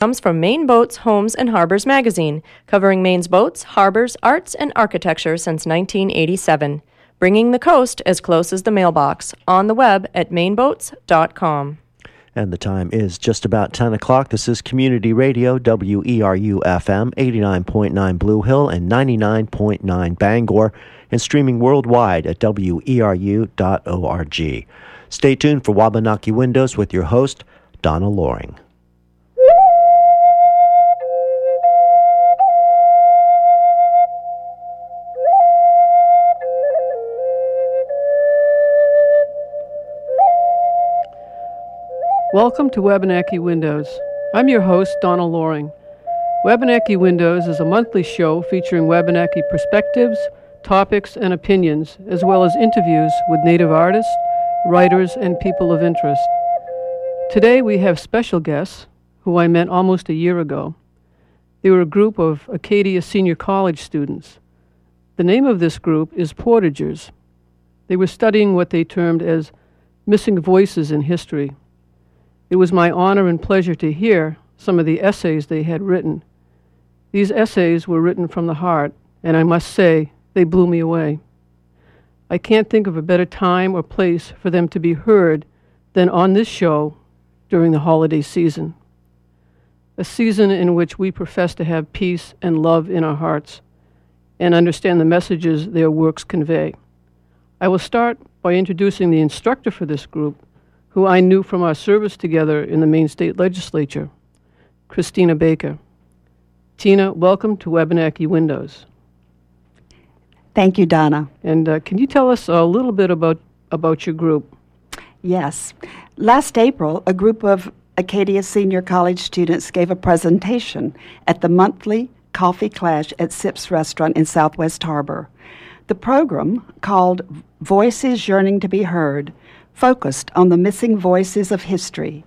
comes from Maine Boats, Homes, and Harbors magazine, covering Maine's boats, harbors, arts, and architecture since 1987, bringing the coast as close as the mailbox, on the web at maineboats.com. And the time is just about 10 o'clock. This is Community Radio, WERU FM, 89.9 Blue Hill and 99.9 Bangor, and streaming worldwide at weru.org. Stay tuned for Wabanaki Windows with your host, Donna Loring. Welcome to Wabanaki Windows. I'm your host, Donna Loring. Wabanaki Windows is a monthly show featuring Wabanaki perspectives, topics, and opinions, as well as interviews with Native artists, writers, and people of interest. Today we have special guests who I met almost a year ago. They were a group of Acadia Senior College students. The name of this group is Portagers. They were studying what they termed as missing voices in history. It was my honor and pleasure to hear some of the essays they had written. These essays were written from the heart, and I must say, they blew me away. I can't think of a better time or place for them to be heard than on this show during the holiday season. A season in which we profess to have peace and love in our hearts and understand the messages their works convey. I will start by introducing the instructor for this group, who I knew from our service together in the Maine State Legislature, Christina Baker. Tina, welcome to Wabanaki Windows. Thank you, Donna. And uh, can you tell us a little bit about, about your group? Yes. Last April, a group of Acadia Senior College students gave a presentation at the monthly Coffee Clash at Sips Restaurant in Southwest Harbor. The program, called Voices Yearning to Be Heard, focused on the missing voices of history,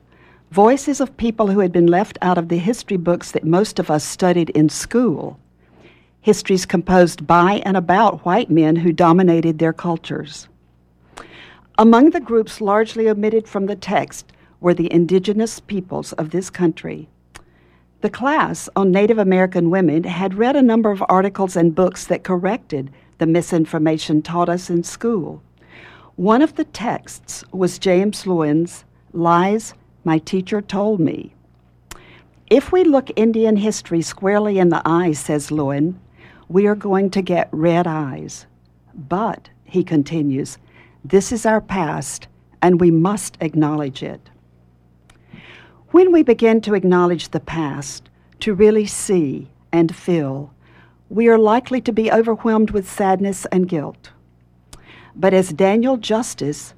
voices of people who had been left out of the history books that most of us studied in school, histories composed by and about white men who dominated their cultures. Among the groups largely omitted from the text were the indigenous peoples of this country. The class on Native American women had read a number of articles and books that corrected the misinformation taught us in school. One of the texts was James Loewen's Lies My Teacher Told Me. If we look Indian history squarely in the eye, says Lewin, we are going to get red eyes. But, he continues, this is our past, and we must acknowledge it. When we begin to acknowledge the past, to really see and feel, we are likely to be overwhelmed with sadness and guilt. But as Daniel Justice,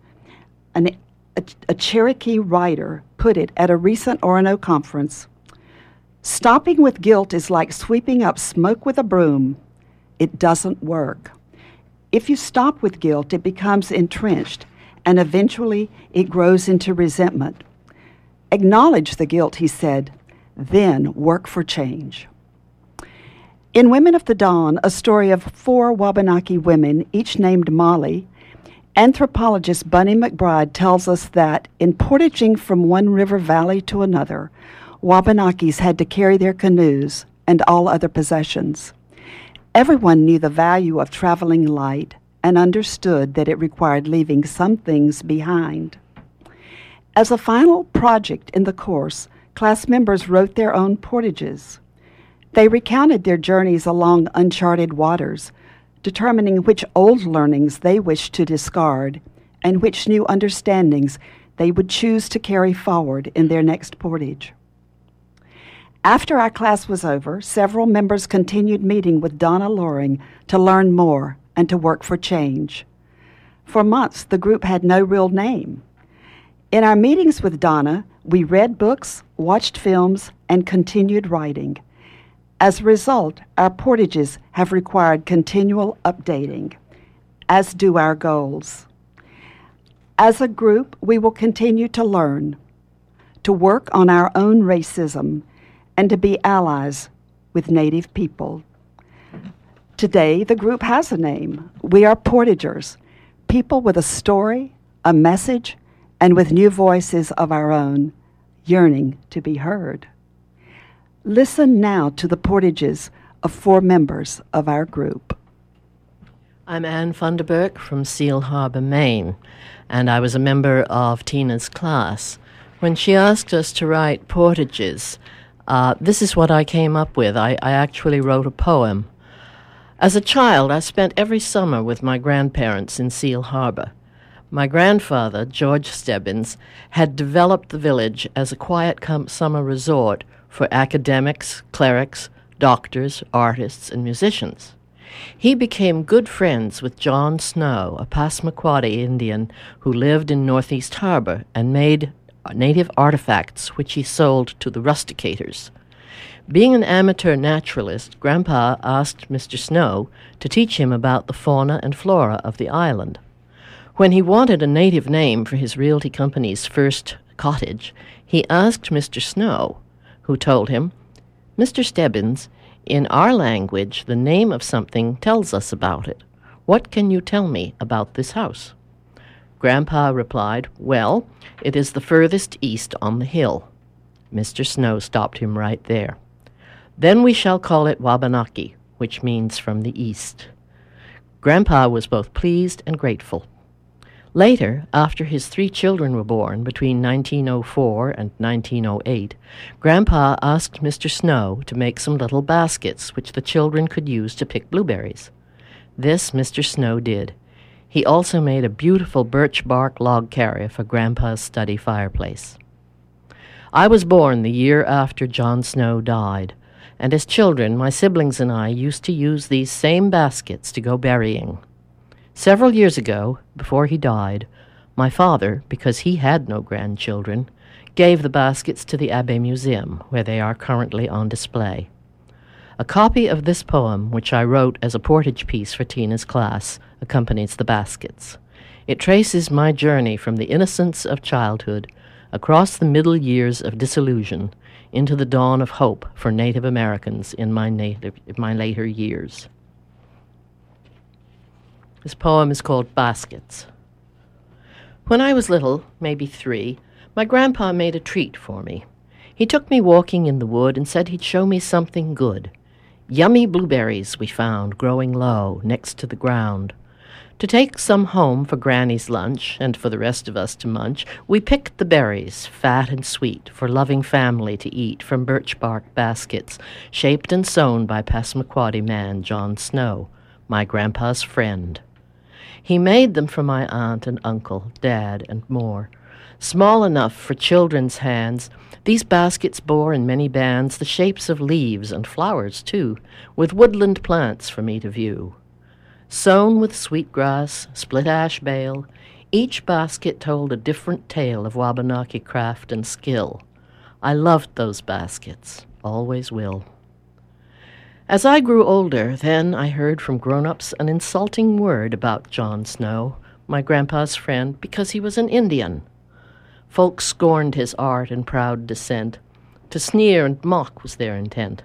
an, a, a Cherokee writer, put it at a recent Orono conference, stopping with guilt is like sweeping up smoke with a broom. It doesn't work. If you stop with guilt, it becomes entrenched, and eventually it grows into resentment. Acknowledge the guilt, he said, then work for change. In Women of the Dawn, a story of four Wabanaki women, each named Molly, anthropologist Bunny McBride tells us that in portaging from one river valley to another, Wabanakis had to carry their canoes and all other possessions. Everyone knew the value of traveling light and understood that it required leaving some things behind. As a final project in the course, class members wrote their own portages. They recounted their journeys along uncharted waters, determining which old learnings they wished to discard and which new understandings they would choose to carry forward in their next portage. After our class was over, several members continued meeting with Donna Loring to learn more and to work for change. For months, the group had no real name. In our meetings with Donna, we read books, watched films, and continued writing. As a result, our portages have required continual updating, as do our goals. As a group, we will continue to learn, to work on our own racism, and to be allies with Native people. Today, the group has a name. We are portagers, people with a story, a message, and with new voices of our own, yearning to be heard. Listen now to the portages of four members of our group. I'm Anne Funderburk from Seal Harbor, Maine, and I was a member of Tina's class. When she asked us to write portages, uh, this is what I came up with. I, I actually wrote a poem. As a child, I spent every summer with my grandparents in Seal Harbor. My grandfather, George Stebbins, had developed the village as a quiet summer resort for academics, clerics, doctors, artists, and musicians. He became good friends with John Snow, a Passamaquoddy Indian who lived in Northeast Harbor and made native artifacts which he sold to the rusticators. Being an amateur naturalist, Grandpa asked Mr. Snow to teach him about the fauna and flora of the island. When he wanted a native name for his realty company's first cottage, he asked Mr. Snow who told him, Mr. Stebbins, in our language, the name of something tells us about it. What can you tell me about this house? Grandpa replied, Well, it is the furthest east on the hill. Mr. Snow stopped him right there. Then we shall call it Wabanaki, which means from the east. Grandpa was both pleased and grateful. Later, after his three children were born between 1904 and 1908, Grandpa asked Mr. Snow to make some little baskets which the children could use to pick blueberries. This Mr. Snow did. He also made a beautiful birch bark log carrier for Grandpa's study fireplace. I was born the year after John Snow died, and as children, my siblings and I used to use these same baskets to go berrying. Several years ago, before he died, my father, because he had no grandchildren, gave the baskets to the Abbe Museum, where they are currently on display. A copy of this poem, which I wrote as a portage piece for Tina's class, accompanies the baskets. It traces my journey from the innocence of childhood across the middle years of disillusion into the dawn of hope for Native Americans in my, native, my later years. This poem is called Baskets. When I was little, maybe three, my grandpa made a treat for me. He took me walking in the wood and said he'd show me something good. Yummy blueberries we found growing low next to the ground. To take some home for Granny's lunch and for the rest of us to munch, we picked the berries, fat and sweet, for loving family to eat from birch bark baskets, shaped and sewn by Passamaquoddy man John Snow, my grandpa's friend. He made them for my aunt and uncle, dad, and more. Small enough for children's hands, these baskets bore in many bands the shapes of leaves and flowers, too, with woodland plants for me to view. Sown with sweet grass, split ash bale, each basket told a different tale of Wabanaki craft and skill. I loved those baskets, always will. As I grew older, then I heard from grown ups an insulting word about John Snow, my grandpa's friend, because he was an Indian. Folks scorned his art and proud descent. To sneer and mock was their intent.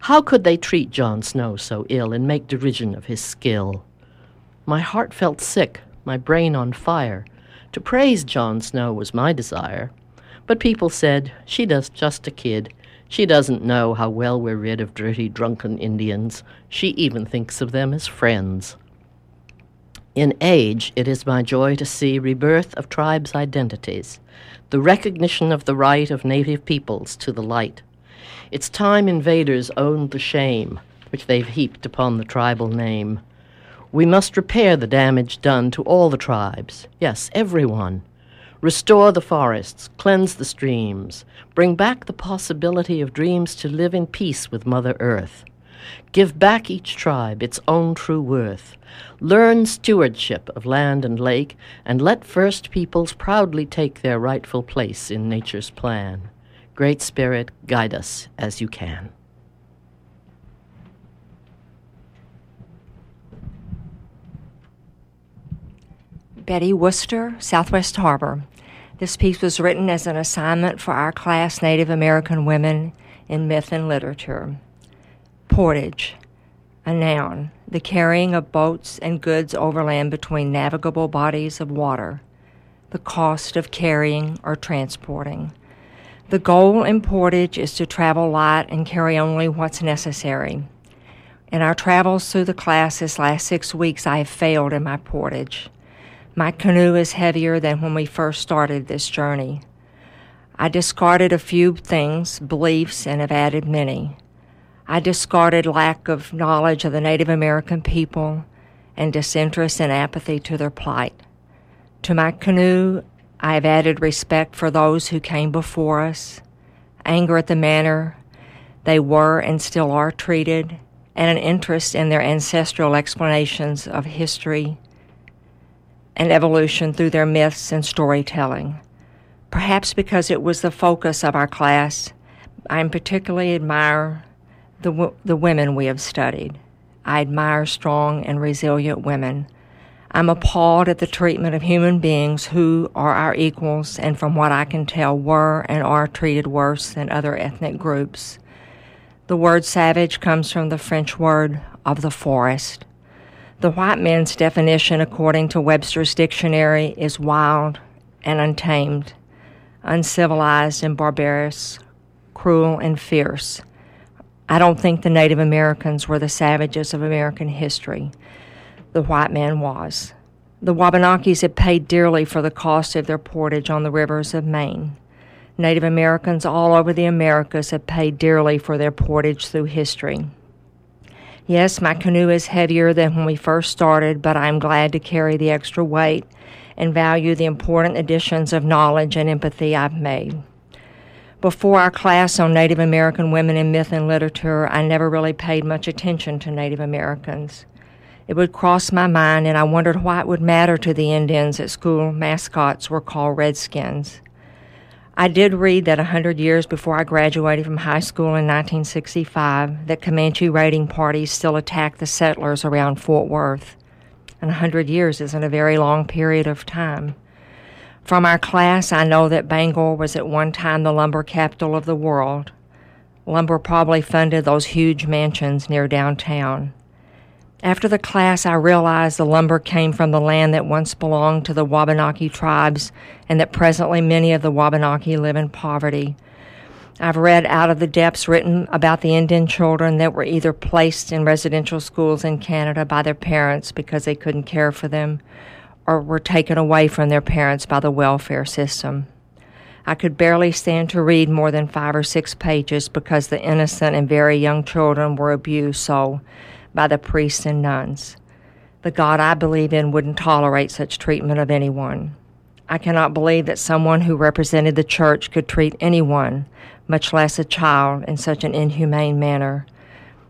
How could they treat John Snow so ill and make derision of his skill? My heart felt sick, my brain on fire. To praise John Snow was my desire. But people said, She does just a kid. She doesn't know how well we're rid of dirty, drunken Indians. She even thinks of them as friends. In age, it is my joy to see rebirth of tribes' identities, the recognition of the right of native peoples to the light. It's time invaders owned the shame which they've heaped upon the tribal name. We must repair the damage done to all the tribes, yes, everyone. Restore the forests, cleanse the streams, bring back the possibility of dreams to live in peace with Mother Earth. Give back each tribe its own true worth. Learn stewardship of land and lake, and let First Peoples proudly take their rightful place in nature's plan. Great Spirit, guide us as you can. Betty Worcester, Southwest Harbor. This piece was written as an assignment for our class Native American Women in Myth and Literature. Portage, a noun, the carrying of boats and goods overland between navigable bodies of water, the cost of carrying or transporting. The goal in Portage is to travel light and carry only what's necessary. In our travels through the class this last six weeks, I have failed in my portage. My canoe is heavier than when we first started this journey. I discarded a few things, beliefs, and have added many. I discarded lack of knowledge of the Native American people and disinterest and apathy to their plight. To my canoe, I have added respect for those who came before us, anger at the manner they were and still are treated, and an interest in their ancestral explanations of history and evolution through their myths and storytelling. Perhaps because it was the focus of our class, I particularly admire the, the women we have studied. I admire strong and resilient women. I'm appalled at the treatment of human beings who are our equals and, from what I can tell, were and are treated worse than other ethnic groups. The word savage comes from the French word of the forest. The white man's definition, according to Webster's dictionary, is wild and untamed, uncivilized and barbarous, cruel and fierce. I don't think the Native Americans were the savages of American history. The white man was. The Wabanakis had paid dearly for the cost of their portage on the rivers of Maine. Native Americans all over the Americas have paid dearly for their portage through history. Yes, my canoe is heavier than when we first started, but I am glad to carry the extra weight and value the important additions of knowledge and empathy I've made. Before our class on Native American women in myth and literature, I never really paid much attention to Native Americans. It would cross my mind, and I wondered why it would matter to the Indians that school mascots were called Redskins. I did read that a hundred years before I graduated from high school in 1965, that Comanche raiding parties still attacked the settlers around Fort Worth. And a hundred years isn't a very long period of time. From our class, I know that Bangor was at one time the lumber capital of the world. Lumber probably funded those huge mansions near downtown. After the class, I realized the lumber came from the land that once belonged to the Wabanaki tribes and that presently many of the Wabanaki live in poverty. I've read Out of the Depths written about the Indian children that were either placed in residential schools in Canada by their parents because they couldn't care for them or were taken away from their parents by the welfare system. I could barely stand to read more than five or six pages because the innocent and very young children were abused so by the priests and nuns. The God I believe in wouldn't tolerate such treatment of anyone. I cannot believe that someone who represented the church could treat anyone, much less a child, in such an inhumane manner.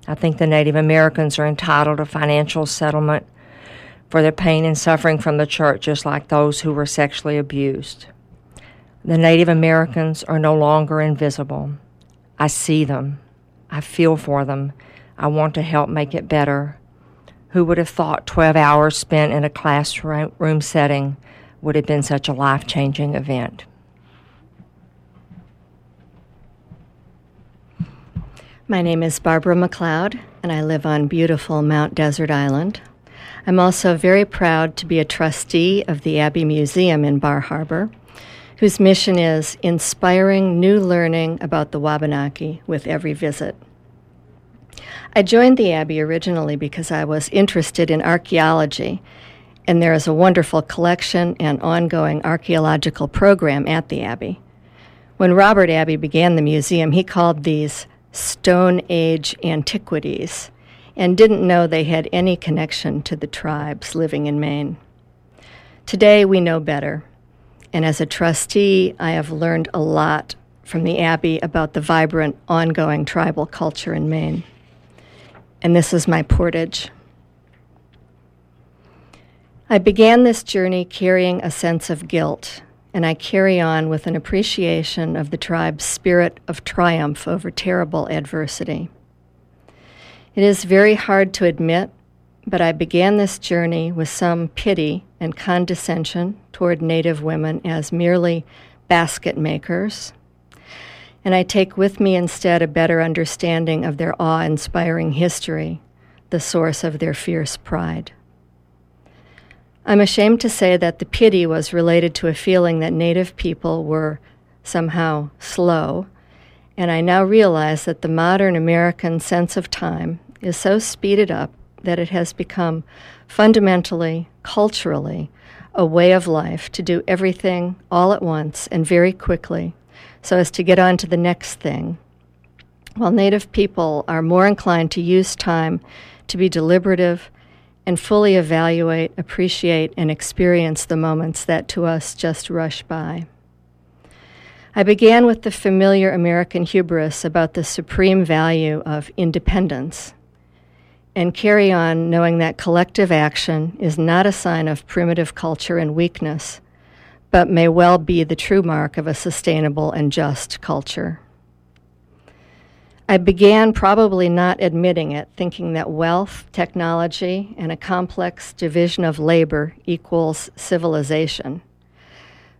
I think the Native Americans are entitled to financial settlement for their pain and suffering from the church, just like those who were sexually abused. The Native Americans are no longer invisible. I see them. I feel for them I want to help make it better. Who would have thought 12 hours spent in a classroom setting would have been such a life changing event? My name is Barbara McLeod, and I live on beautiful Mount Desert Island. I'm also very proud to be a trustee of the Abbe Museum in Bar Harbor, whose mission is inspiring new learning about the Wabanaki with every visit. I joined the Abbe originally because I was interested in archaeology, and there is a wonderful collection and ongoing archaeological program at the Abbe. When Robert Abbe began the museum, he called these Stone Age antiquities and didn't know they had any connection to the tribes living in Maine. Today we know better, and as a trustee, I have learned a lot from the Abbe about the vibrant, ongoing tribal culture in Maine and this is my portage. I began this journey carrying a sense of guilt, and I carry on with an appreciation of the tribe's spirit of triumph over terrible adversity. It is very hard to admit, but I began this journey with some pity and condescension toward Native women as merely basket makers and I take with me instead a better understanding of their awe inspiring history, the source of their fierce pride. I'm ashamed to say that the pity was related to a feeling that Native people were somehow slow. And I now realize that the modern American sense of time is so speeded up that it has become fundamentally, culturally, a way of life to do everything all at once and very quickly so as to get on to the next thing. While Native people are more inclined to use time to be deliberative and fully evaluate, appreciate, and experience the moments that to us just rush by. I began with the familiar American hubris about the supreme value of independence and carry on knowing that collective action is not a sign of primitive culture and weakness, but may well be the true mark of a sustainable and just culture. I began probably not admitting it, thinking that wealth, technology, and a complex division of labor equals civilization.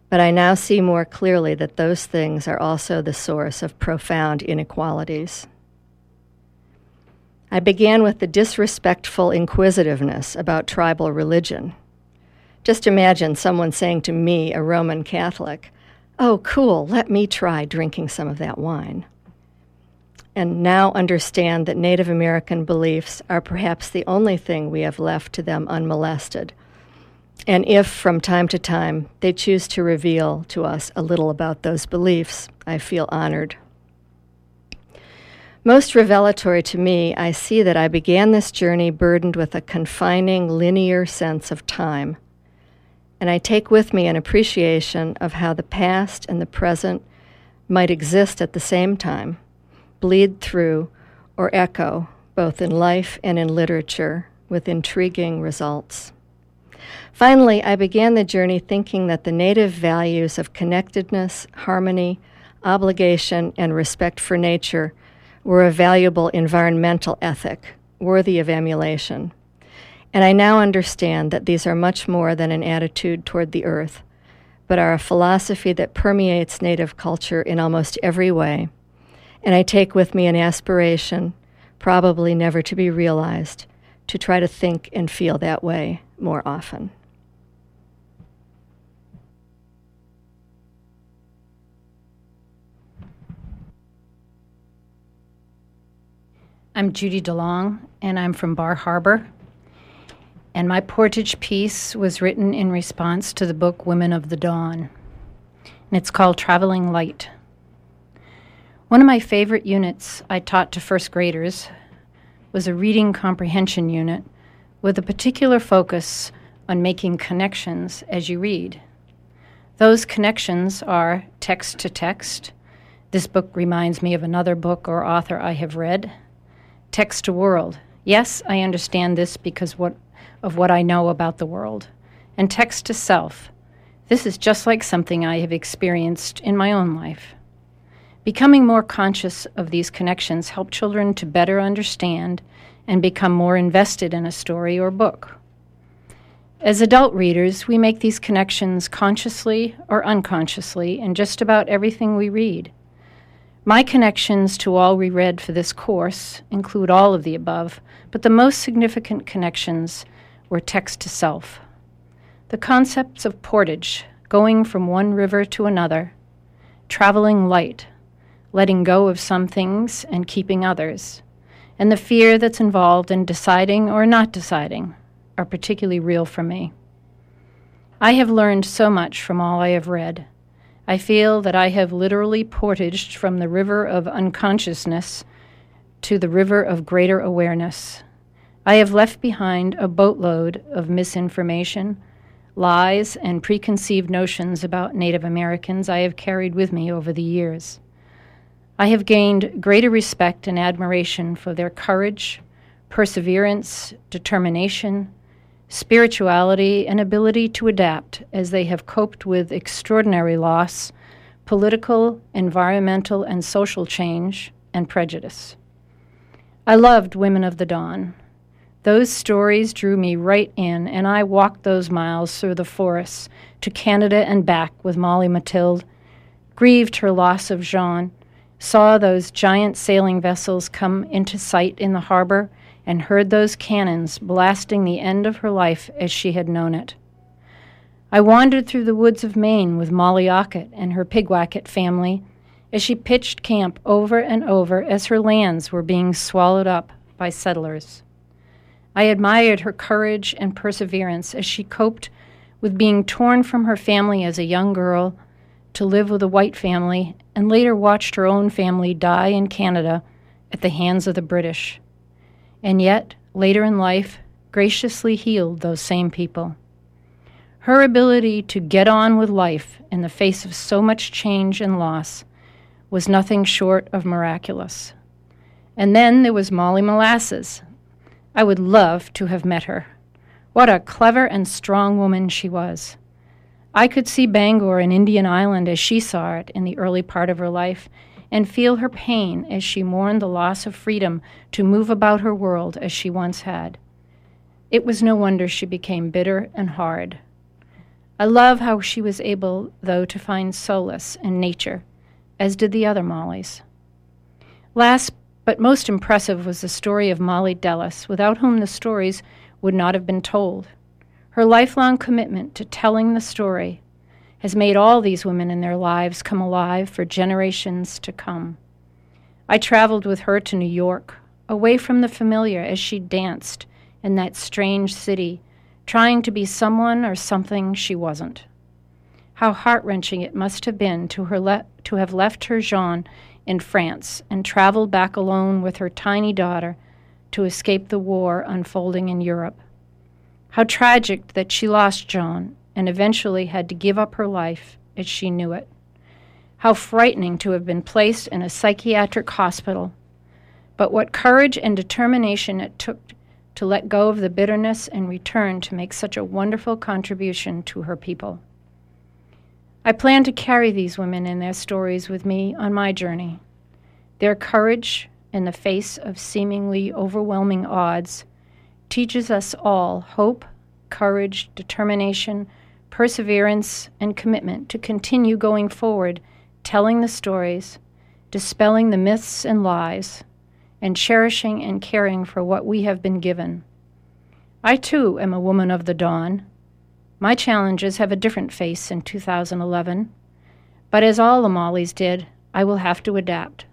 But I now see more clearly that those things are also the source of profound inequalities. I began with the disrespectful inquisitiveness about tribal religion. Just imagine someone saying to me, a Roman Catholic, Oh, cool, let me try drinking some of that wine. And now understand that Native American beliefs are perhaps the only thing we have left to them unmolested. And if from time to time they choose to reveal to us a little about those beliefs, I feel honored. Most revelatory to me, I see that I began this journey burdened with a confining, linear sense of time. And I take with me an appreciation of how the past and the present might exist at the same time, bleed through, or echo, both in life and in literature, with intriguing results. Finally, I began the journey thinking that the native values of connectedness, harmony, obligation, and respect for nature were a valuable environmental ethic worthy of emulation. And I now understand that these are much more than an attitude toward the earth, but are a philosophy that permeates Native culture in almost every way. And I take with me an aspiration, probably never to be realized, to try to think and feel that way more often. I'm Judy DeLong, and I'm from Bar Harbor. And my Portage piece was written in response to the book Women of the Dawn. And it's called Traveling Light. One of my favorite units I taught to first graders was a reading comprehension unit with a particular focus on making connections as you read. Those connections are text to text. This book reminds me of another book or author I have read text to world. Yes, I understand this because what, of what I know about the world. And text to self. This is just like something I have experienced in my own life. Becoming more conscious of these connections help children to better understand and become more invested in a story or book. As adult readers, we make these connections consciously or unconsciously in just about everything we read. My connections to all we read for this course include all of the above, but the most significant connections were text to self. The concepts of portage, going from one river to another, traveling light, letting go of some things and keeping others, and the fear that's involved in deciding or not deciding are particularly real for me. I have learned so much from all I have read I feel that I have literally portaged from the river of unconsciousness to the river of greater awareness. I have left behind a boatload of misinformation, lies, and preconceived notions about Native Americans I have carried with me over the years. I have gained greater respect and admiration for their courage, perseverance, determination, spirituality, and ability to adapt as they have coped with extraordinary loss, political, environmental, and social change, and prejudice. I loved Women of the Dawn. Those stories drew me right in, and I walked those miles through the forests to Canada and back with Molly Mathilde, grieved her loss of Jean, saw those giant sailing vessels come into sight in the harbor, and heard those cannons blasting the end of her life as she had known it. I wandered through the woods of Maine with Molly Ockett and her Pigwacket family as she pitched camp over and over as her lands were being swallowed up by settlers. I admired her courage and perseverance as she coped with being torn from her family as a young girl to live with a white family and later watched her own family die in Canada at the hands of the British. And yet, later in life, graciously healed those same people. Her ability to get on with life in the face of so much change and loss was nothing short of miraculous. And then there was Molly Molasses. I would love to have met her. What a clever and strong woman she was. I could see Bangor in Indian Island as she saw it in the early part of her life, and feel her pain as she mourned the loss of freedom to move about her world as she once had. It was no wonder she became bitter and hard. I love how she was able, though, to find solace in nature, as did the other Mollies. Last but most impressive was the story of Molly Dellis, without whom the stories would not have been told. Her lifelong commitment to telling the story has made all these women in their lives come alive for generations to come. I traveled with her to New York, away from the familiar as she danced in that strange city, trying to be someone or something she wasn't. How heart wrenching it must have been to, her le- to have left her Jean in France and traveled back alone with her tiny daughter to escape the war unfolding in Europe. How tragic that she lost John and eventually had to give up her life as she knew it. How frightening to have been placed in a psychiatric hospital. But what courage and determination it took to let go of the bitterness and return to make such a wonderful contribution to her people. I plan to carry these women and their stories with me on my journey. Their courage in the face of seemingly overwhelming odds teaches us all hope, courage, determination, perseverance, and commitment to continue going forward, telling the stories, dispelling the myths and lies, and cherishing and caring for what we have been given. I too am a woman of the dawn. My challenges have a different face in 2011, but as all the Mollies did, I will have to adapt.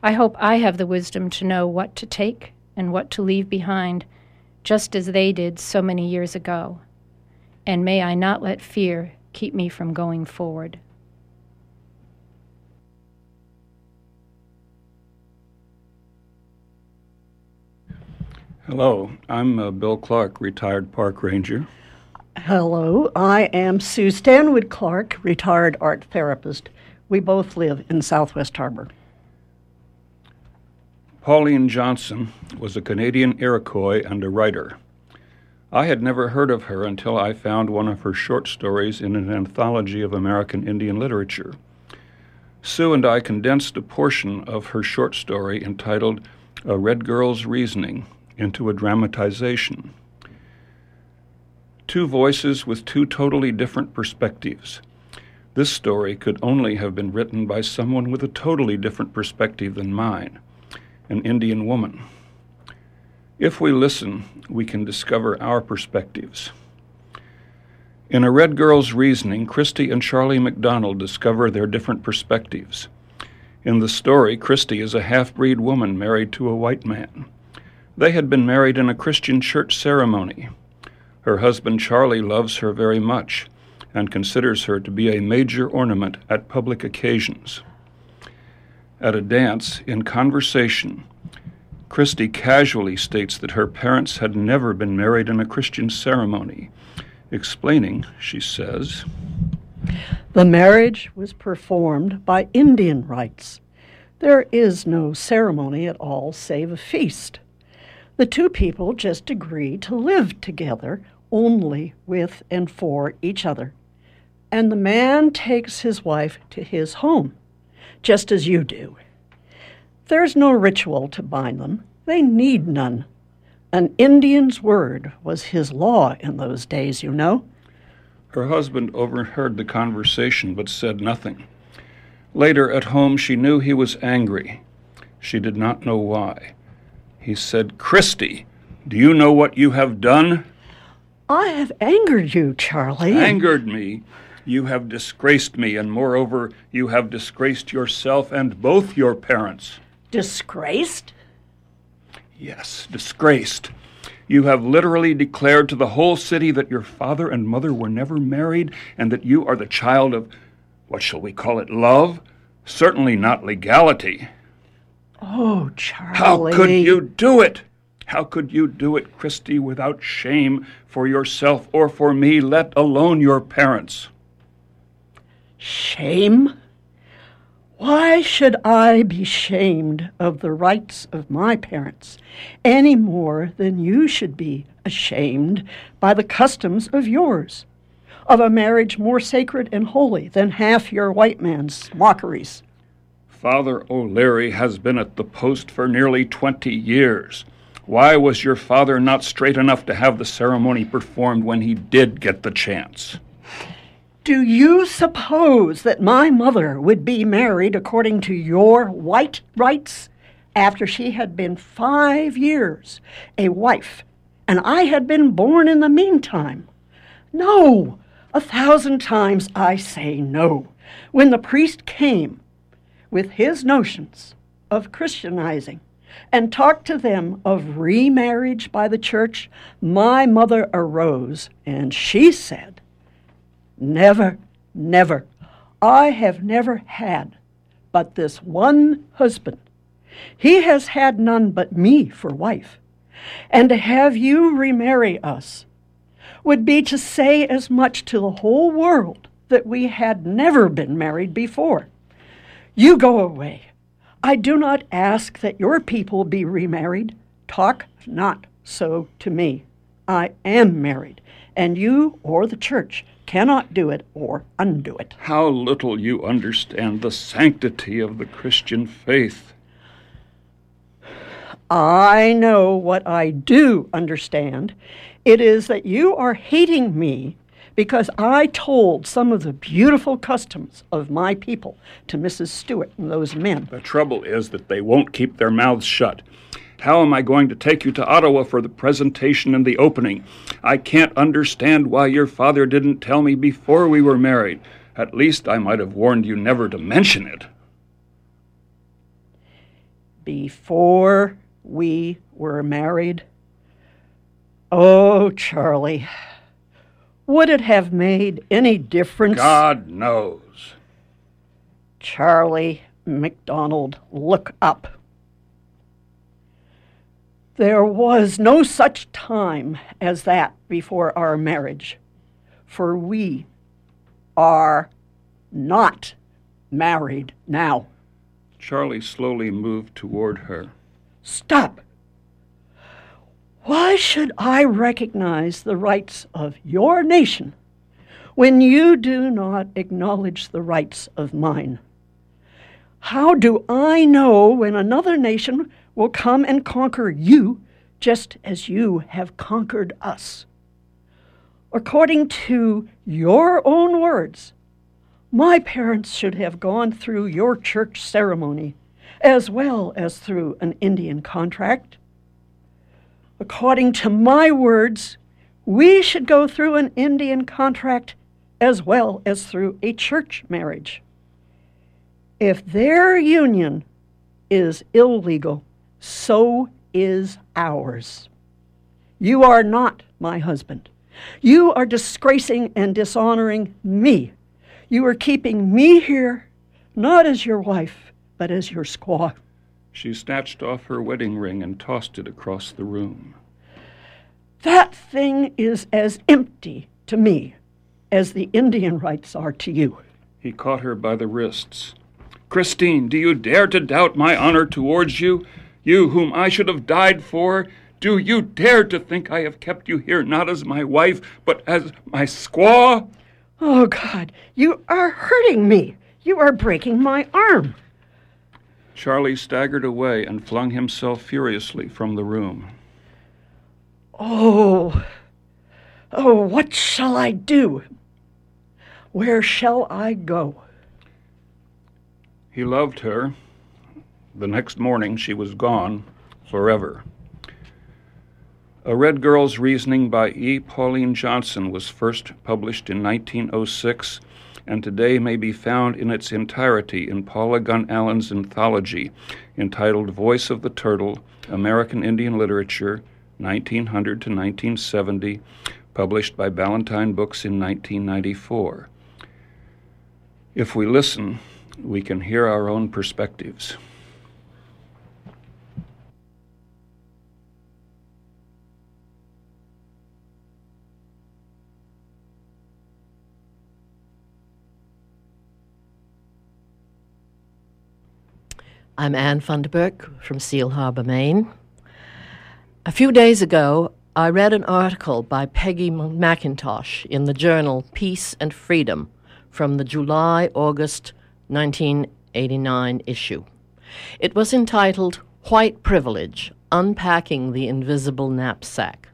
I hope I have the wisdom to know what to take and what to leave behind just as they did so many years ago. And may I not let fear keep me from going forward. Hello, I'm uh, Bill Clark, retired park ranger. Hello, I am Sue Stanwood Clark, retired art therapist. We both live in Southwest Harbor. Pauline Johnson was a Canadian Iroquois and a writer. I had never heard of her until I found one of her short stories in an anthology of American Indian literature. Sue and I condensed a portion of her short story entitled A Red Girl's Reasoning into a dramatization. Two voices with two totally different perspectives. This story could only have been written by someone with a totally different perspective than mine an Indian woman. If we listen, we can discover our perspectives. In A Red Girl's Reasoning, Christy and Charlie MacDonald discover their different perspectives. In the story, Christy is a half breed woman married to a white man. They had been married in a Christian church ceremony. Her husband Charlie loves her very much and considers her to be a major ornament at public occasions at a dance in conversation, Christy casually states that her parents had never been married in a Christian ceremony. Explaining, she says, The marriage was performed by Indian rites. There is no ceremony at all save a feast. The two people just agree to live together only with and for each other. And the man takes his wife to his home just as you do. There's no ritual to bind them, they need none. An Indian's word was his law in those days, you know. Her husband overheard the conversation but said nothing. Later at home, she knew he was angry. She did not know why. He said, Christy, do you know what you have done? I have angered you, Charlie. Angered me? You have disgraced me, and moreover, you have disgraced yourself and both your parents. Disgraced? Yes, disgraced. You have literally declared to the whole city that your father and mother were never married and that you are the child of, what shall we call it, love? Certainly not legality. Oh, Charlie. How could you do it? How could you do it, Christie, without shame for yourself or for me, let alone your parents? Shame? Why should I be shamed of the rights of my parents any more than you should be ashamed by the customs of yours, of a marriage more sacred and holy than half your white man's mockeries? Father O'Leary has been at the post for nearly twenty years. Why was your father not straight enough to have the ceremony performed when he did get the chance? Do you suppose that my mother would be married according to your white rites after she had been five years a wife and I had been born in the meantime? No, a thousand times I say no. When the priest came with his notions of Christianizing and talked to them of remarriage by the church, my mother arose and she said, Never, never. I have never had but this one husband. He has had none but me for wife. And to have you remarry us would be to say as much to the whole world that we had never been married before. You go away. I do not ask that your people be remarried. Talk not so to me. I am married, and you or the church cannot do it or undo it. How little you understand the sanctity of the Christian faith. I know what I do understand. It is that you are hating me because I told some of the beautiful customs of my people to Mrs. Stewart and those men. The trouble is that they won't keep their mouths shut. How am I going to take you to Ottawa for the presentation and the opening? I can't understand why your father didn't tell me before we were married. At least I might have warned you never to mention it. Before we were married? Oh, Charlie, would it have made any difference? God knows. Charlie McDonald, look up. There was no such time as that before our marriage, for we are not married now. Charlie slowly moved toward her. Stop! Why should I recognize the rights of your nation when you do not acknowledge the rights of mine? How do I know when another nation will come and conquer you just as you have conquered us? According to your own words, my parents should have gone through your church ceremony as well as through an Indian contract. According to my words, we should go through an Indian contract as well as through a church marriage. If their union is illegal, so is ours. You are not my husband. You are disgracing and dishonoring me. You are keeping me here, not as your wife, but as your squaw. She snatched off her wedding ring and tossed it across the room. That thing is as empty to me as the Indian rites are to you. He caught her by the wrists. Christine, do you dare to doubt my honor towards you? You whom I should have died for? Do you dare to think I have kept you here not as my wife, but as my squaw? Oh, God, you are hurting me. You are breaking my arm. Charlie staggered away and flung himself furiously from the room. Oh, oh, what shall I do? Where shall I go? He loved her. The next morning she was gone forever. A Red Girl's Reasoning by E. Pauline Johnson was first published in 1906 and today may be found in its entirety in Paula Gunn Allen's anthology entitled Voice of the Turtle American Indian Literature, 1900 to 1970, published by Ballantine Books in 1994. If we listen, we can hear our own perspectives. I'm Anne Funderburk from Seal Harbor, Maine. A few days ago, I read an article by Peggy McIntosh in the journal Peace and Freedom from the July August 1989 issue. It was entitled White Privilege Unpacking the Invisible Knapsack.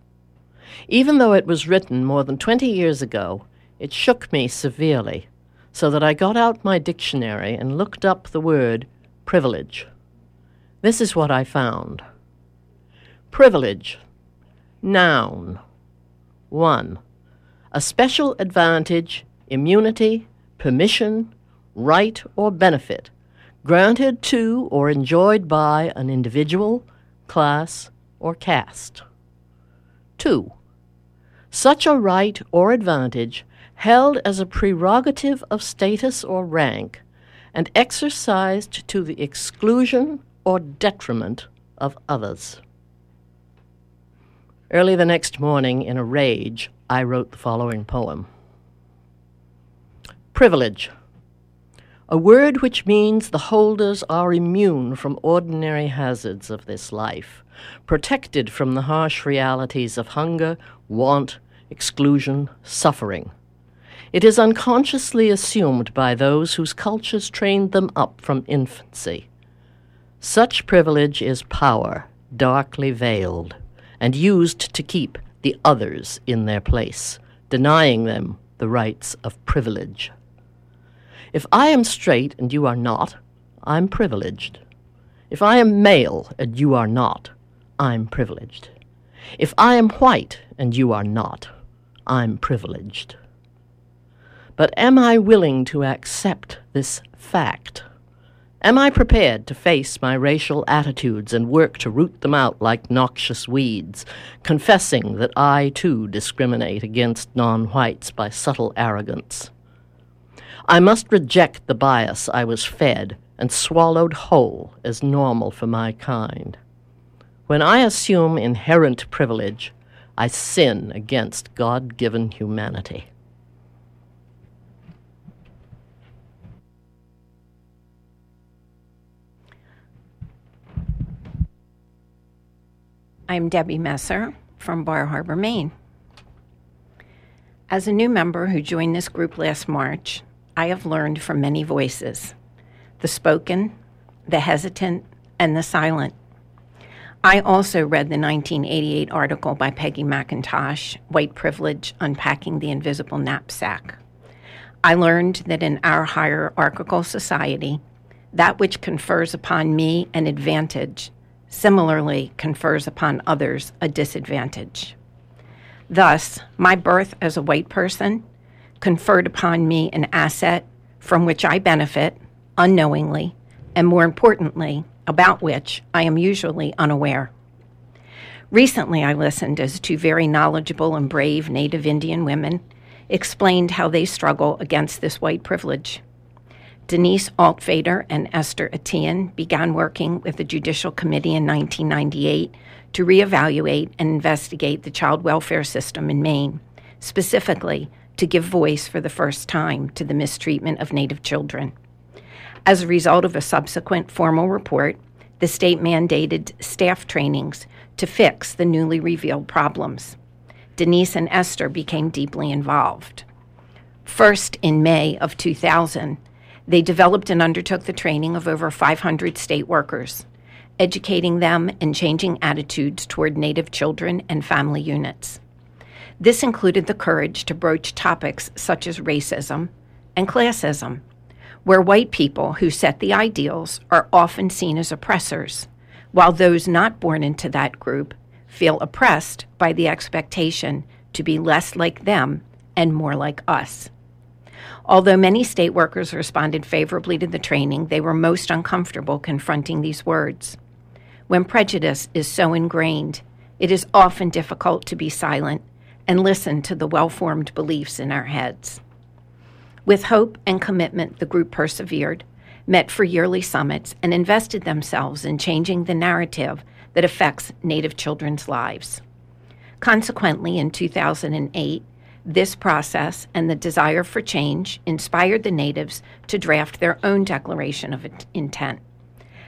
Even though it was written more than 20 years ago, it shook me severely, so that I got out my dictionary and looked up the word privilege. This is what I found privilege, noun, 1. A special advantage, immunity, permission, right, or benefit granted to or enjoyed by an individual, class, or caste. 2. Such a right or advantage held as a prerogative of status or rank and exercised to the exclusion or detriment of others. Early the next morning, in a rage, I wrote the following poem Privilege. A word which means the holders are immune from ordinary hazards of this life, protected from the harsh realities of hunger, want, exclusion, suffering it is unconsciously assumed by those whose cultures trained them up from infancy. Such privilege is power, darkly veiled, and used to keep the others in their place, denying them the rights of privilege. If I am straight and you are not, I'm privileged. If I am male and you are not, I'm privileged. If I am white and you are not, I'm privileged. But am I willing to accept this fact? Am I prepared to face my racial attitudes and work to root them out like noxious weeds, confessing that I too discriminate against non whites by subtle arrogance? I must reject the bias I was fed and swallowed whole as normal for my kind. When I assume inherent privilege, I sin against God given humanity. I'm Debbie Messer from Bar Harbor, Maine. As a new member who joined this group last March, I have learned from many voices the spoken, the hesitant, and the silent. I also read the 1988 article by Peggy McIntosh, White Privilege Unpacking the Invisible Knapsack. I learned that in our hierarchical society, that which confers upon me an advantage similarly confers upon others a disadvantage. Thus, my birth as a white person conferred upon me an asset from which I benefit unknowingly, and more importantly, about which I am usually unaware. Recently, I listened as two very knowledgeable and brave Native Indian women explained how they struggle against this white privilege. Denise Altvater and Esther Attean began working with the Judicial Committee in 1998 to reevaluate and investigate the child welfare system in Maine, specifically to give voice for the first time to the mistreatment of Native children. As a result of a subsequent formal report, the state mandated staff trainings to fix the newly revealed problems. Denise and Esther became deeply involved. First, in May of 2000, they developed and undertook the training of over 500 state workers, educating them and changing attitudes toward Native children and family units. This included the courage to broach topics such as racism and classism, where white people who set the ideals are often seen as oppressors, while those not born into that group feel oppressed by the expectation to be less like them and more like us. Although many state workers responded favorably to the training, they were most uncomfortable confronting these words. When prejudice is so ingrained, it is often difficult to be silent and listen to the well formed beliefs in our heads. With hope and commitment, the group persevered, met for yearly summits, and invested themselves in changing the narrative that affects Native children's lives. Consequently, in 2008, this process and the desire for change inspired the natives to draft their own declaration of intent.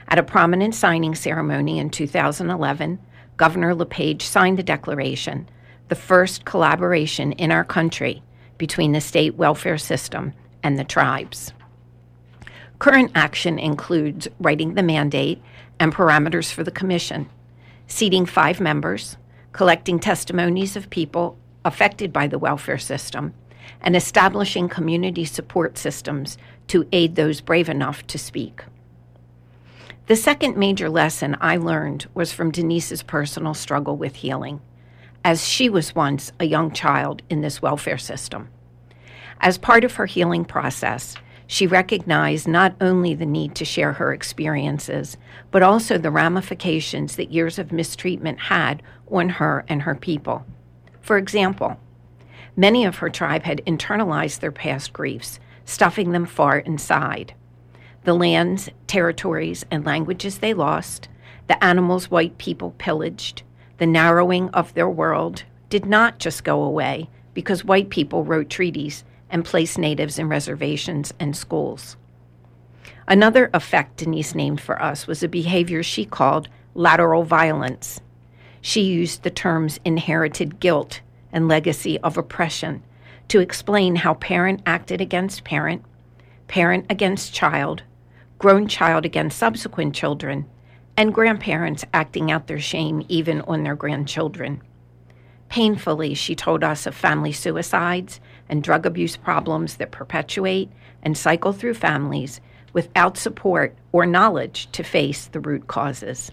At a prominent signing ceremony in 2011, Governor LePage signed the declaration, the first collaboration in our country between the state welfare system and the tribes. Current action includes writing the mandate and parameters for the commission, seating five members, collecting testimonies of people affected by the welfare system, and establishing community support systems to aid those brave enough to speak. The second major lesson I learned was from Denise's personal struggle with healing, as she was once a young child in this welfare system. As part of her healing process, she recognized not only the need to share her experiences, but also the ramifications that years of mistreatment had on her and her people. For example, many of her tribe had internalized their past griefs, stuffing them far inside. The lands, territories, and languages they lost, the animals white people pillaged, the narrowing of their world did not just go away because white people wrote treaties and placed natives in reservations and schools. Another effect Denise named for us was a behavior she called lateral violence. She used the terms inherited guilt and legacy of oppression to explain how parent acted against parent, parent against child, grown child against subsequent children, and grandparents acting out their shame even on their grandchildren. Painfully, she told us of family suicides and drug abuse problems that perpetuate and cycle through families without support or knowledge to face the root causes.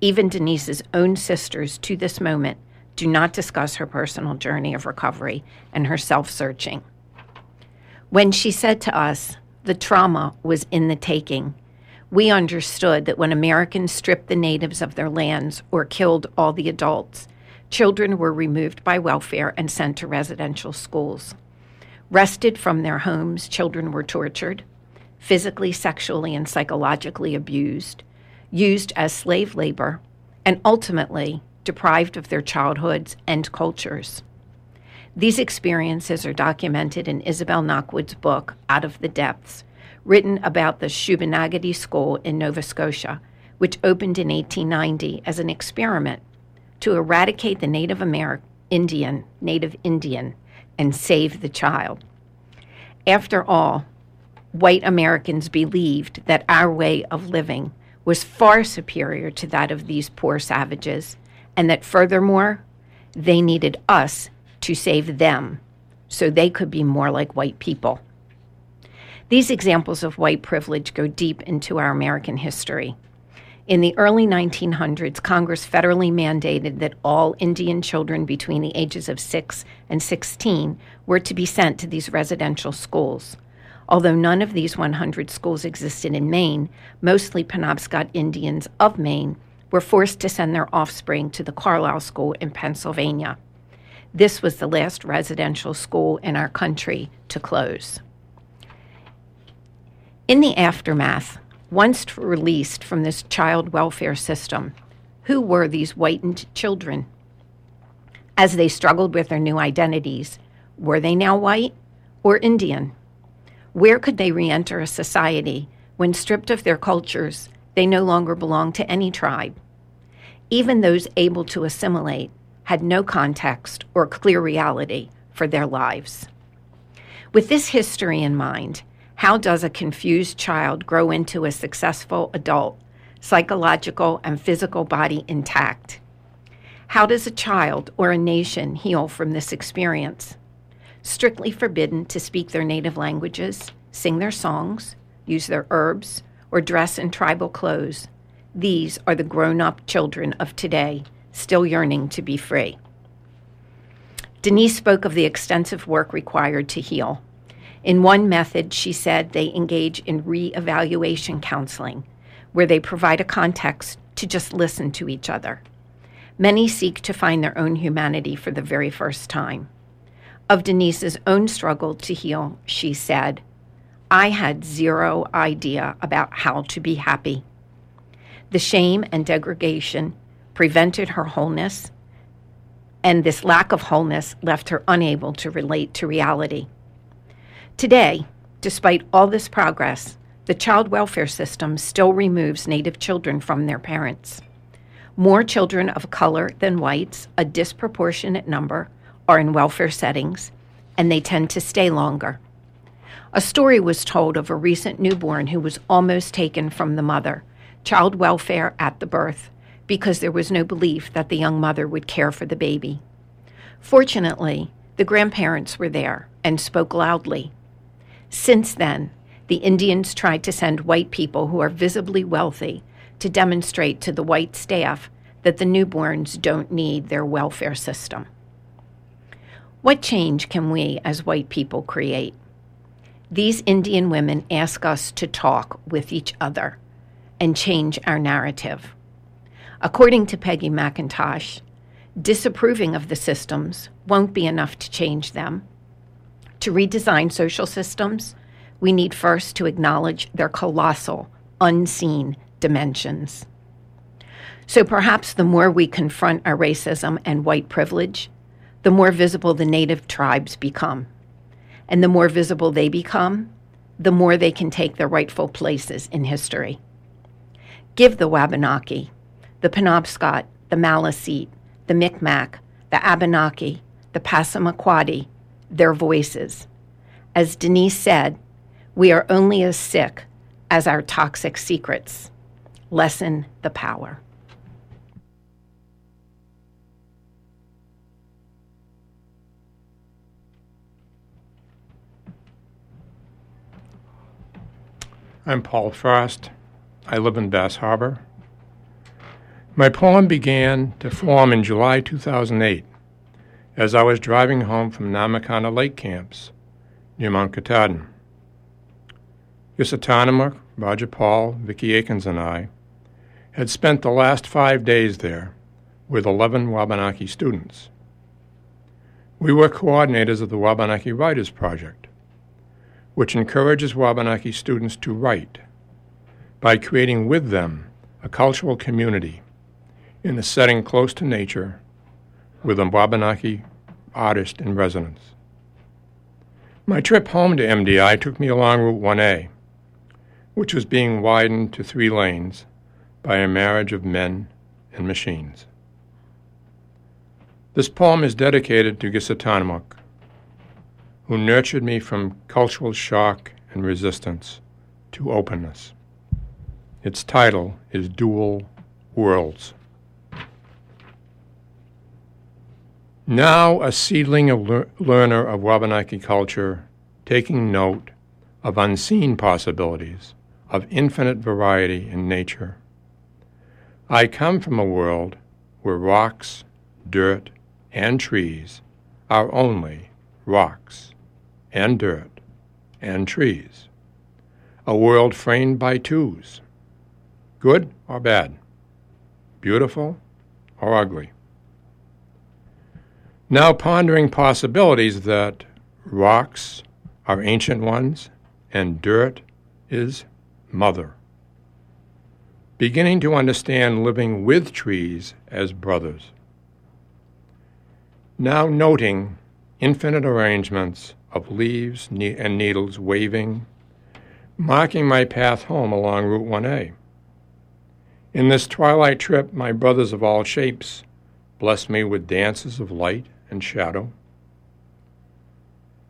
Even Denise's own sisters to this moment do not discuss her personal journey of recovery and her self searching. When she said to us, the trauma was in the taking, we understood that when Americans stripped the natives of their lands or killed all the adults, children were removed by welfare and sent to residential schools. Wrested from their homes, children were tortured, physically, sexually, and psychologically abused, used as slave labor, and ultimately deprived of their childhoods and cultures. These experiences are documented in Isabel Knockwood's book, Out of the Depths, written about the Shubenacadie School in Nova Scotia, which opened in 1890 as an experiment to eradicate the Native American Indian, Native Indian, and save the child. After all, white Americans believed that our way of living was far superior to that of these poor savages, and that furthermore, they needed us to save them so they could be more like white people. These examples of white privilege go deep into our American history. In the early 1900s, Congress federally mandated that all Indian children between the ages of 6 and 16 were to be sent to these residential schools. Although none of these 100 schools existed in Maine, mostly Penobscot Indians of Maine were forced to send their offspring to the Carlisle School in Pennsylvania. This was the last residential school in our country to close. In the aftermath, once released from this child welfare system, who were these whitened children? As they struggled with their new identities, were they now white or Indian? Where could they re enter a society when, stripped of their cultures, they no longer belonged to any tribe? Even those able to assimilate had no context or clear reality for their lives. With this history in mind, how does a confused child grow into a successful adult, psychological and physical body intact? How does a child or a nation heal from this experience? Strictly forbidden to speak their native languages, sing their songs, use their herbs, or dress in tribal clothes. These are the grown up children of today, still yearning to be free. Denise spoke of the extensive work required to heal. In one method, she said they engage in re evaluation counseling, where they provide a context to just listen to each other. Many seek to find their own humanity for the very first time. Of Denise's own struggle to heal, she said, I had zero idea about how to be happy. The shame and degradation prevented her wholeness, and this lack of wholeness left her unable to relate to reality. Today, despite all this progress, the child welfare system still removes Native children from their parents. More children of color than whites, a disproportionate number, are in welfare settings, and they tend to stay longer. A story was told of a recent newborn who was almost taken from the mother, child welfare at the birth, because there was no belief that the young mother would care for the baby. Fortunately, the grandparents were there and spoke loudly. Since then, the Indians tried to send white people who are visibly wealthy to demonstrate to the white staff that the newborns don't need their welfare system. What change can we as white people create? These Indian women ask us to talk with each other and change our narrative. According to Peggy McIntosh, disapproving of the systems won't be enough to change them. To redesign social systems, we need first to acknowledge their colossal, unseen dimensions. So perhaps the more we confront our racism and white privilege, the more visible the native tribes become. And the more visible they become, the more they can take their rightful places in history. Give the Wabanaki, the Penobscot, the Maliseet, the Micmac, the Abenaki, the Passamaquoddy their voices. As Denise said, we are only as sick as our toxic secrets. Lessen the power. I'm Paul Frost. I live in Bass Harbor. My poem began to form in July 2008 as I was driving home from Nahmakanta Lake camps near Mount Katahdin. gkisedtanamoogk, Roger Paul, Vicki Akins, and I had spent the last five days there with 11 Wabanaki students. We were coordinators of the Wabanaki Writers Project, which encourages Wabanaki students to write by creating with them a cultural community in a setting close to nature with a Wabanaki artist in residence. My trip home to MDI took me along Route 1A, which was being widened to three lanes by a marriage of men and machines. This poem is dedicated to gkisedtanamoogk, who nurtured me from cultural shock and resistance to openness. Its title is Dual Worlds. Now a seedling lear- learner of Wabanaki culture, taking note of unseen possibilities, of infinite variety in nature. I come from a world where rocks, dirt, and trees are only rocks and dirt and trees. A world framed by twos, good or bad, beautiful or ugly. Now pondering possibilities that rocks are ancient ones and dirt is mother. Beginning to understand living with trees as brothers. Now noting infinite arrangements of leaves and needles waving, marking my path home along Route 1A. In this twilight trip, my brothers of all shapes bless me with dances of light and shadow.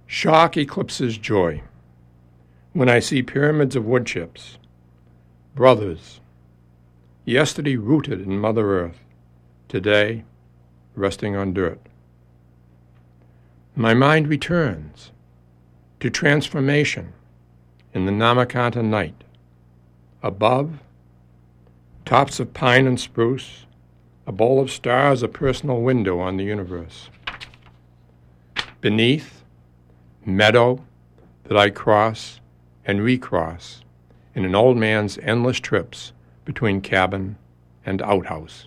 Shock eclipses joy when I see pyramids of wood chips, brothers, yesterday rooted in Mother Earth, today resting on dirt. My mind returns to transformation in the Nahmakanta night. Above, tops of pine and spruce, a bowl of stars, a personal window on the universe. Beneath, meadow that I cross and recross in an old man's endless trips between cabin and outhouse.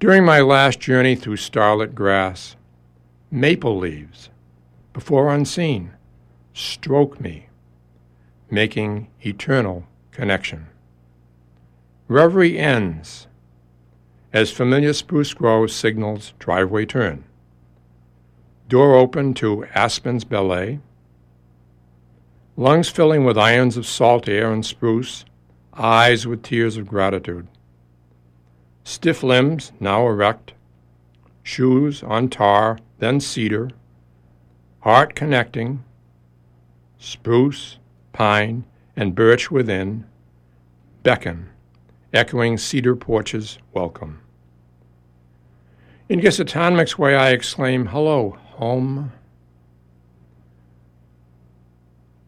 During my last journey through starlit grass, maple leaves, before unseen, stroke me, making eternal connection. Reverie ends as familiar spruce grove signals driveway turn. Door open to Aspen's ballet. Lungs filling with ions of salt air and spruce, eyes with tears of gratitude. Stiff limbs now erect, shoes on tar, then cedar, heart connecting, spruce, pine, and birch within, beckon echoing cedar porches welcome. In gkisedtanamoogk's way, I exclaim, Hello, home.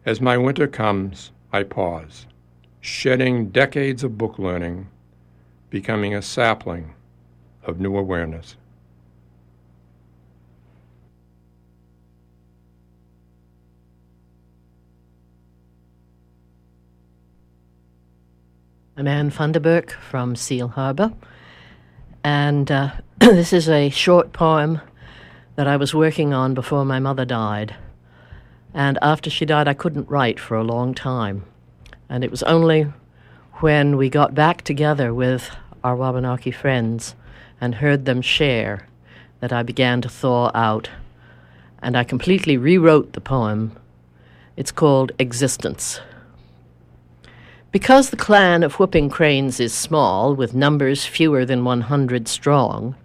As my winter comes, I pause, shedding decades of book learning, becoming a sapling of new awareness. I'm Anne Funderburk from Seal Harbor, and uh, this is a short poem that I was working on before my mother died. And after she died, I couldn't write for a long time. And it was only when we got back together with our Wabanaki friends and heard them share that I began to thaw out. And I completely rewrote the poem. It's called Existence. Because the clan of whooping cranes is small, with numbers fewer than 100 strong,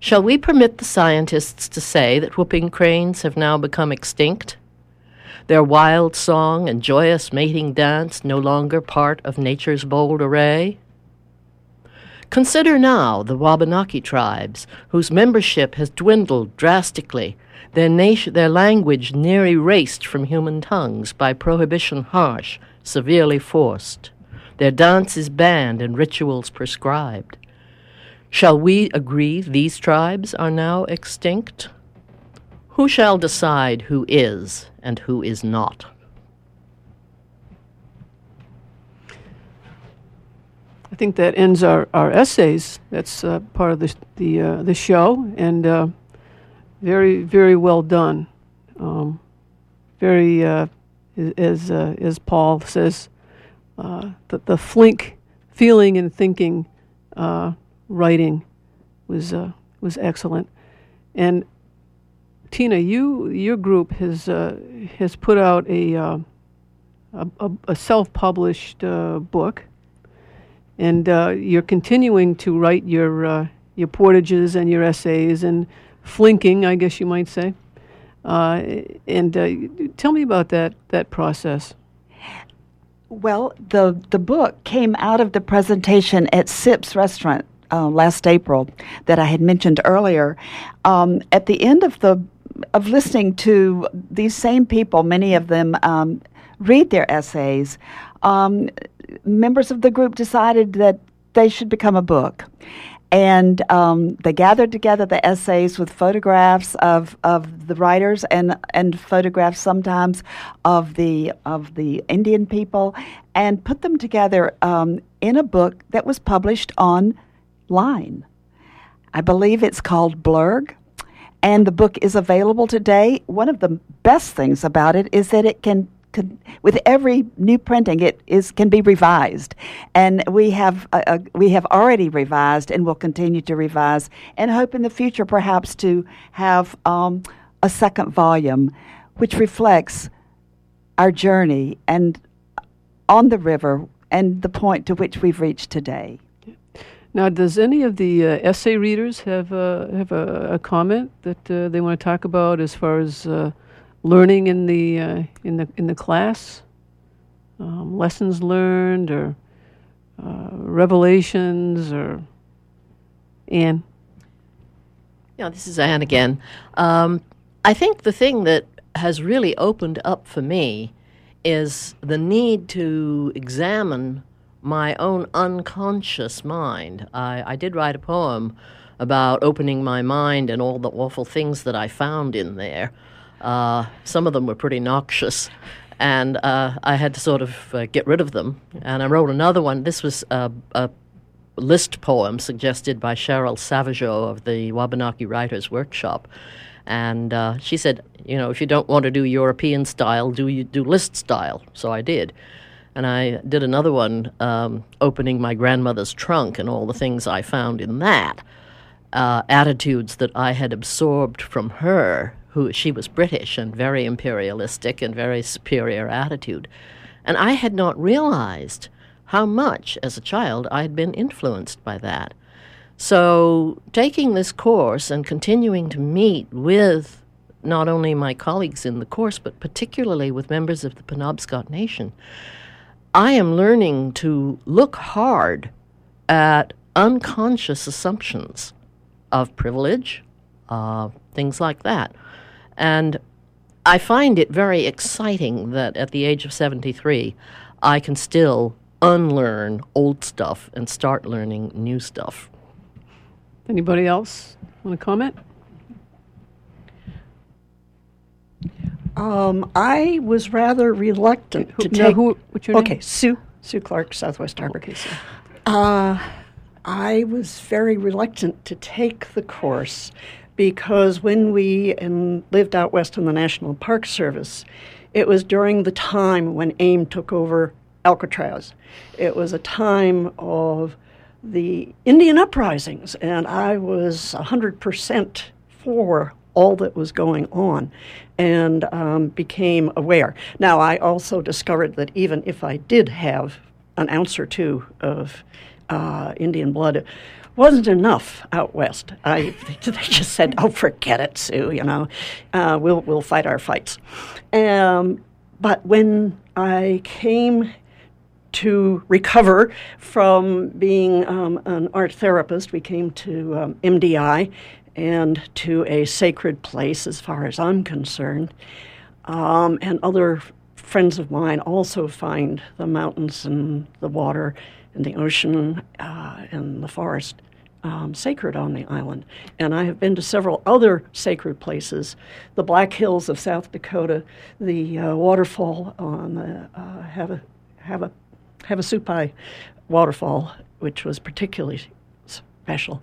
shall we permit the scientists to say that whooping cranes have now become extinct? Their wild song and joyous mating dance no longer part of nature's bold array? Consider now the Wabanaki tribes, whose membership has dwindled drastically, their, their language near erased from human tongues by prohibition harsh, severely forced. Their dance is banned and rituals prescribed. Shall we agree these tribes are now extinct? Who shall decide who is and who is not? I think that ends our, our essays. That's uh, part of the the uh, the show, and uh, very very well done. Um, very uh, as uh, as Paul says, uh, the, the flink feeling and thinking uh, writing was uh, was excellent. And Tina, you your group has uh, has put out a uh, a, a, self-published book, and you're continuing to write your your portages and your essays and flinking, I guess you might say. and tell me about that that process. Well, the, the book came out of the presentation at Sips Restaurant uh, last April that I had mentioned earlier. Um, at the end of the of listening to these same people, many of them um, read their essays, um, members of the group decided that they should become a book and um, they gathered together the essays with photographs of, of the writers and and photographs sometimes of the of the Indian people and put them together um, in a book that was published online. I believe it's called Blurb. And the book is available today. One of the best things about it is that it can can, with every new printing, it is can be revised, and we have uh, uh, we have already revised and will continue to revise, and hope in the future perhaps to have um, a second volume, which reflects our journey and on the river and the point to which we've reached today. Now, does any of the uh, essay readers have uh, have a, a, comment that uh, they want to talk about as far as uh, learning in the uh, in the in the class, um, lessons learned, or uh, revelations, or Anne. Yeah, this is Anne again. Um, I think the thing that has really opened up for me is the need to examine my own unconscious mind. I, I did write a poem about opening my mind and all the awful things that I found in there. Uh, some of them were pretty noxious, and uh, I had to sort of uh, get rid of them. And I wrote another one. This was a, a list poem suggested by Cheryl Savageau of the Wabanaki Writers Workshop. And uh, she said, you know, if you don't want to do European style, do you do list style? So I did. And I did another one um, opening my grandmother's trunk and all the things I found in that. Uh, attitudes that I had absorbed from her, who she was British and very imperialistic and very superior attitude. And I had not realized how much, as a child, I had been influenced by that. So, taking this course and continuing to meet with not only my colleagues in the course, but particularly with members of the Penobscot Nation, I am learning to look hard at unconscious assumptions of privilege, uh, things like that. And I find it very exciting that at the age of 73, I can still unlearn old stuff and start learning new stuff. Anybody else want to comment? Um, I was rather reluctant Who- to no, take. who- what's your name? okay, Sue. Sue Clark, Southwest Harbor. Okay, so Uh, I was very reluctant to take the course because when we in, lived out west in the National Park Service, it was during the time when AIM took over Alcatraz. It was a time of the Indian uprisings, and I was 100% for all that was going on and um, became aware. Now, I also discovered that even if I did have an ounce or two of uh, Indian blood, wasn't enough out west. I, they just said, "Oh, forget it, Sue. You know, uh, we'll we'll fight our fights." Um, but when I came to recover from being um, an art therapist, we came to um, MDI and to a sacred place, as far as I'm concerned. Um, and other friends of mine also find the mountains and the water and the ocean uh, and the forest um, sacred on the island. And I have been to several other sacred places the Black Hills of South Dakota, the uh, waterfall on the uh, Hava, Hava, Havasupai waterfall, which was particularly special,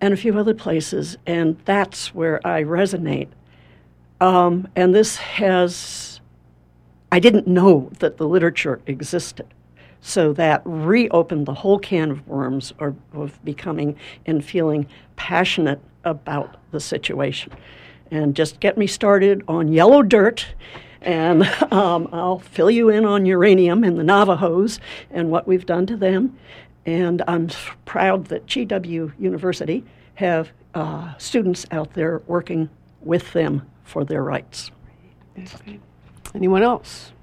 and a few other places. And that's where I resonate. Um, and this has, I didn't know that the literature existed. So that reopened the whole can of worms of, of becoming and feeling passionate about the situation. And just get me started on yellow dirt, and um, I'll fill you in on uranium and the Navajos and what we've done to them. And I'm proud that GW University have uh, students out there working with them for their rights. anyone else?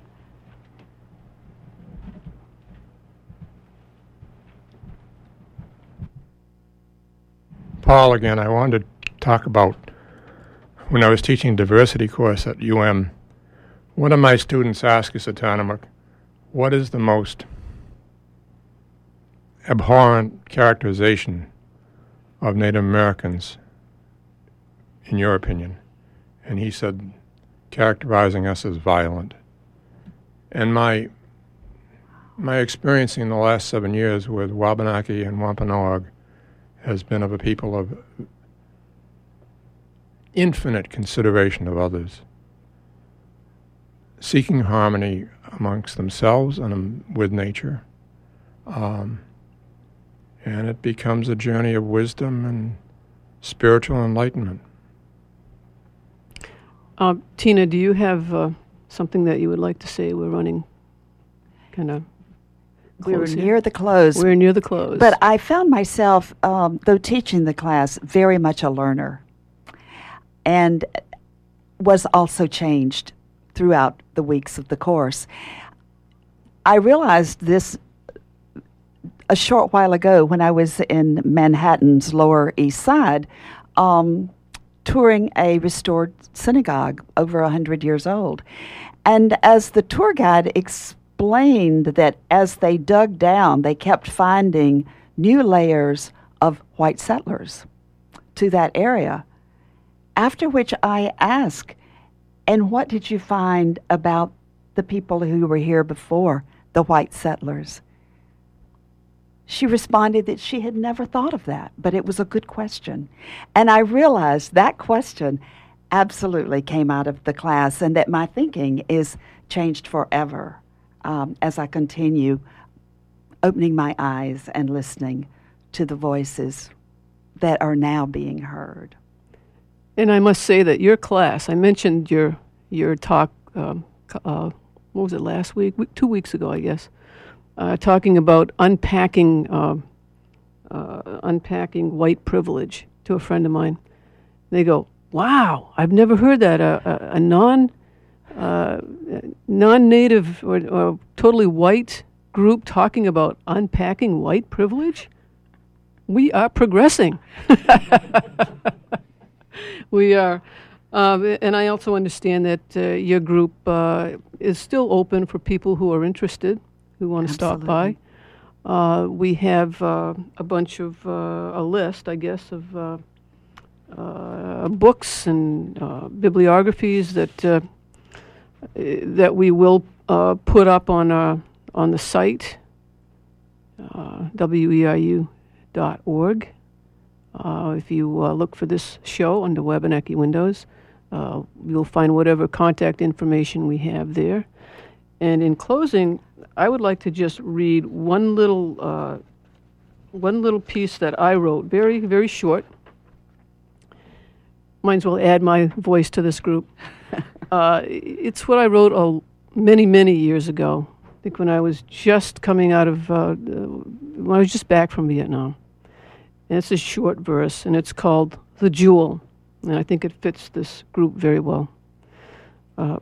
Paul, again, I wanted to talk about when I was teaching diversity course at UM. One of my students asked us at Tillamook, what is the most abhorrent characterization of Native Americans, in your opinion? And he said, characterizing us as violent. And my my experience in the last seven years with Wabanaki and Wampanoag has been of a people of infinite consideration of others, seeking harmony amongst themselves and um, with nature. Um, and it becomes a journey of wisdom and spiritual enlightenment. Uh, Tina, do you have uh, something that you would like to say? We're running kind of. We're near the close. We were near the close. But I found myself, um, though teaching the class, very much a learner, and was also changed throughout the weeks of the course. I realized this a short while ago when I was in Manhattan's Lower East Side, um, touring a restored synagogue over a hundred years old, and as the tour guide explained explained that as they dug down, they kept finding new layers of white settlers to that area. After which I asked, and what did you find about the people who were here before, the white settlers? She responded that she had never thought of that, but it was a good question. And I realized that question absolutely came out of the class and that my thinking is changed forever um, as I continue opening my eyes and listening to the voices that are now being heard. And I must say that your class, I mentioned your your talk, um, uh, what was it, last week? Two weeks ago, I guess, uh, talking about unpacking, uh, uh unpacking white privilege to a friend of mine. They go, wow, I've never heard that. A, a, a non uh, non-native or, or, totally white group talking about unpacking white privilege. We are progressing. we are. Um, and I also understand that uh, your group uh, is still open for people who are interested, who want to stop by. Uh, we have uh, a bunch of, uh, a list, I guess, of uh, books and bibliographies that that we will put up on on the site weru.org. Uh, if you uh, look for this show under Wabanaki Windows, uh, you'll find whatever contact information we have there. And in closing, I would like to just read one little one little piece that I wrote, very very short might as well add my voice to this group. uh, it's what I wrote uh, many, many years ago. I think when I was just coming out of, uh, when I was just back from Vietnam. And it's a short verse, and it's called The Jewel. And I think it fits this group very well. Uh,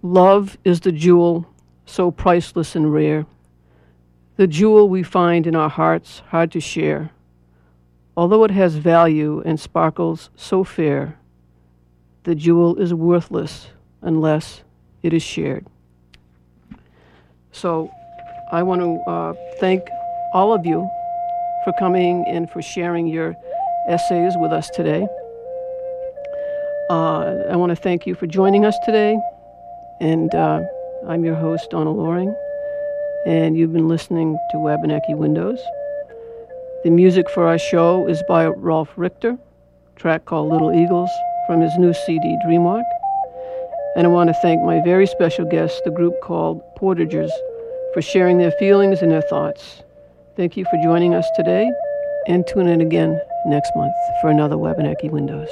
Love is the jewel, so priceless and rare. The jewel we find in our hearts, hard to share Although it has value and sparkles so fair, the jewel is worthless unless it is shared. So I want to uh, thank all of you for coming and for sharing your essays with us today. Uh, I want to thank you for joining us today. And uh, I'm your host, Donna Loring, and you've been listening to Wabanaki Windows. The music for our show is by Rolf Richter, track called Little Eagles from his new CD Dreamwalk. And I want to thank my very special guests, the group called Portagers, for sharing their feelings and their thoughts. Thank you for joining us today, and tune in again next month for another Wabanaki Windows.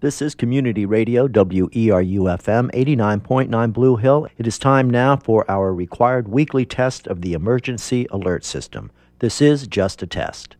This is Community Radio, WERU FM, 89.9 Blue Hill. It is time now for our required weekly test of the Emergency Alert System. This is just a test.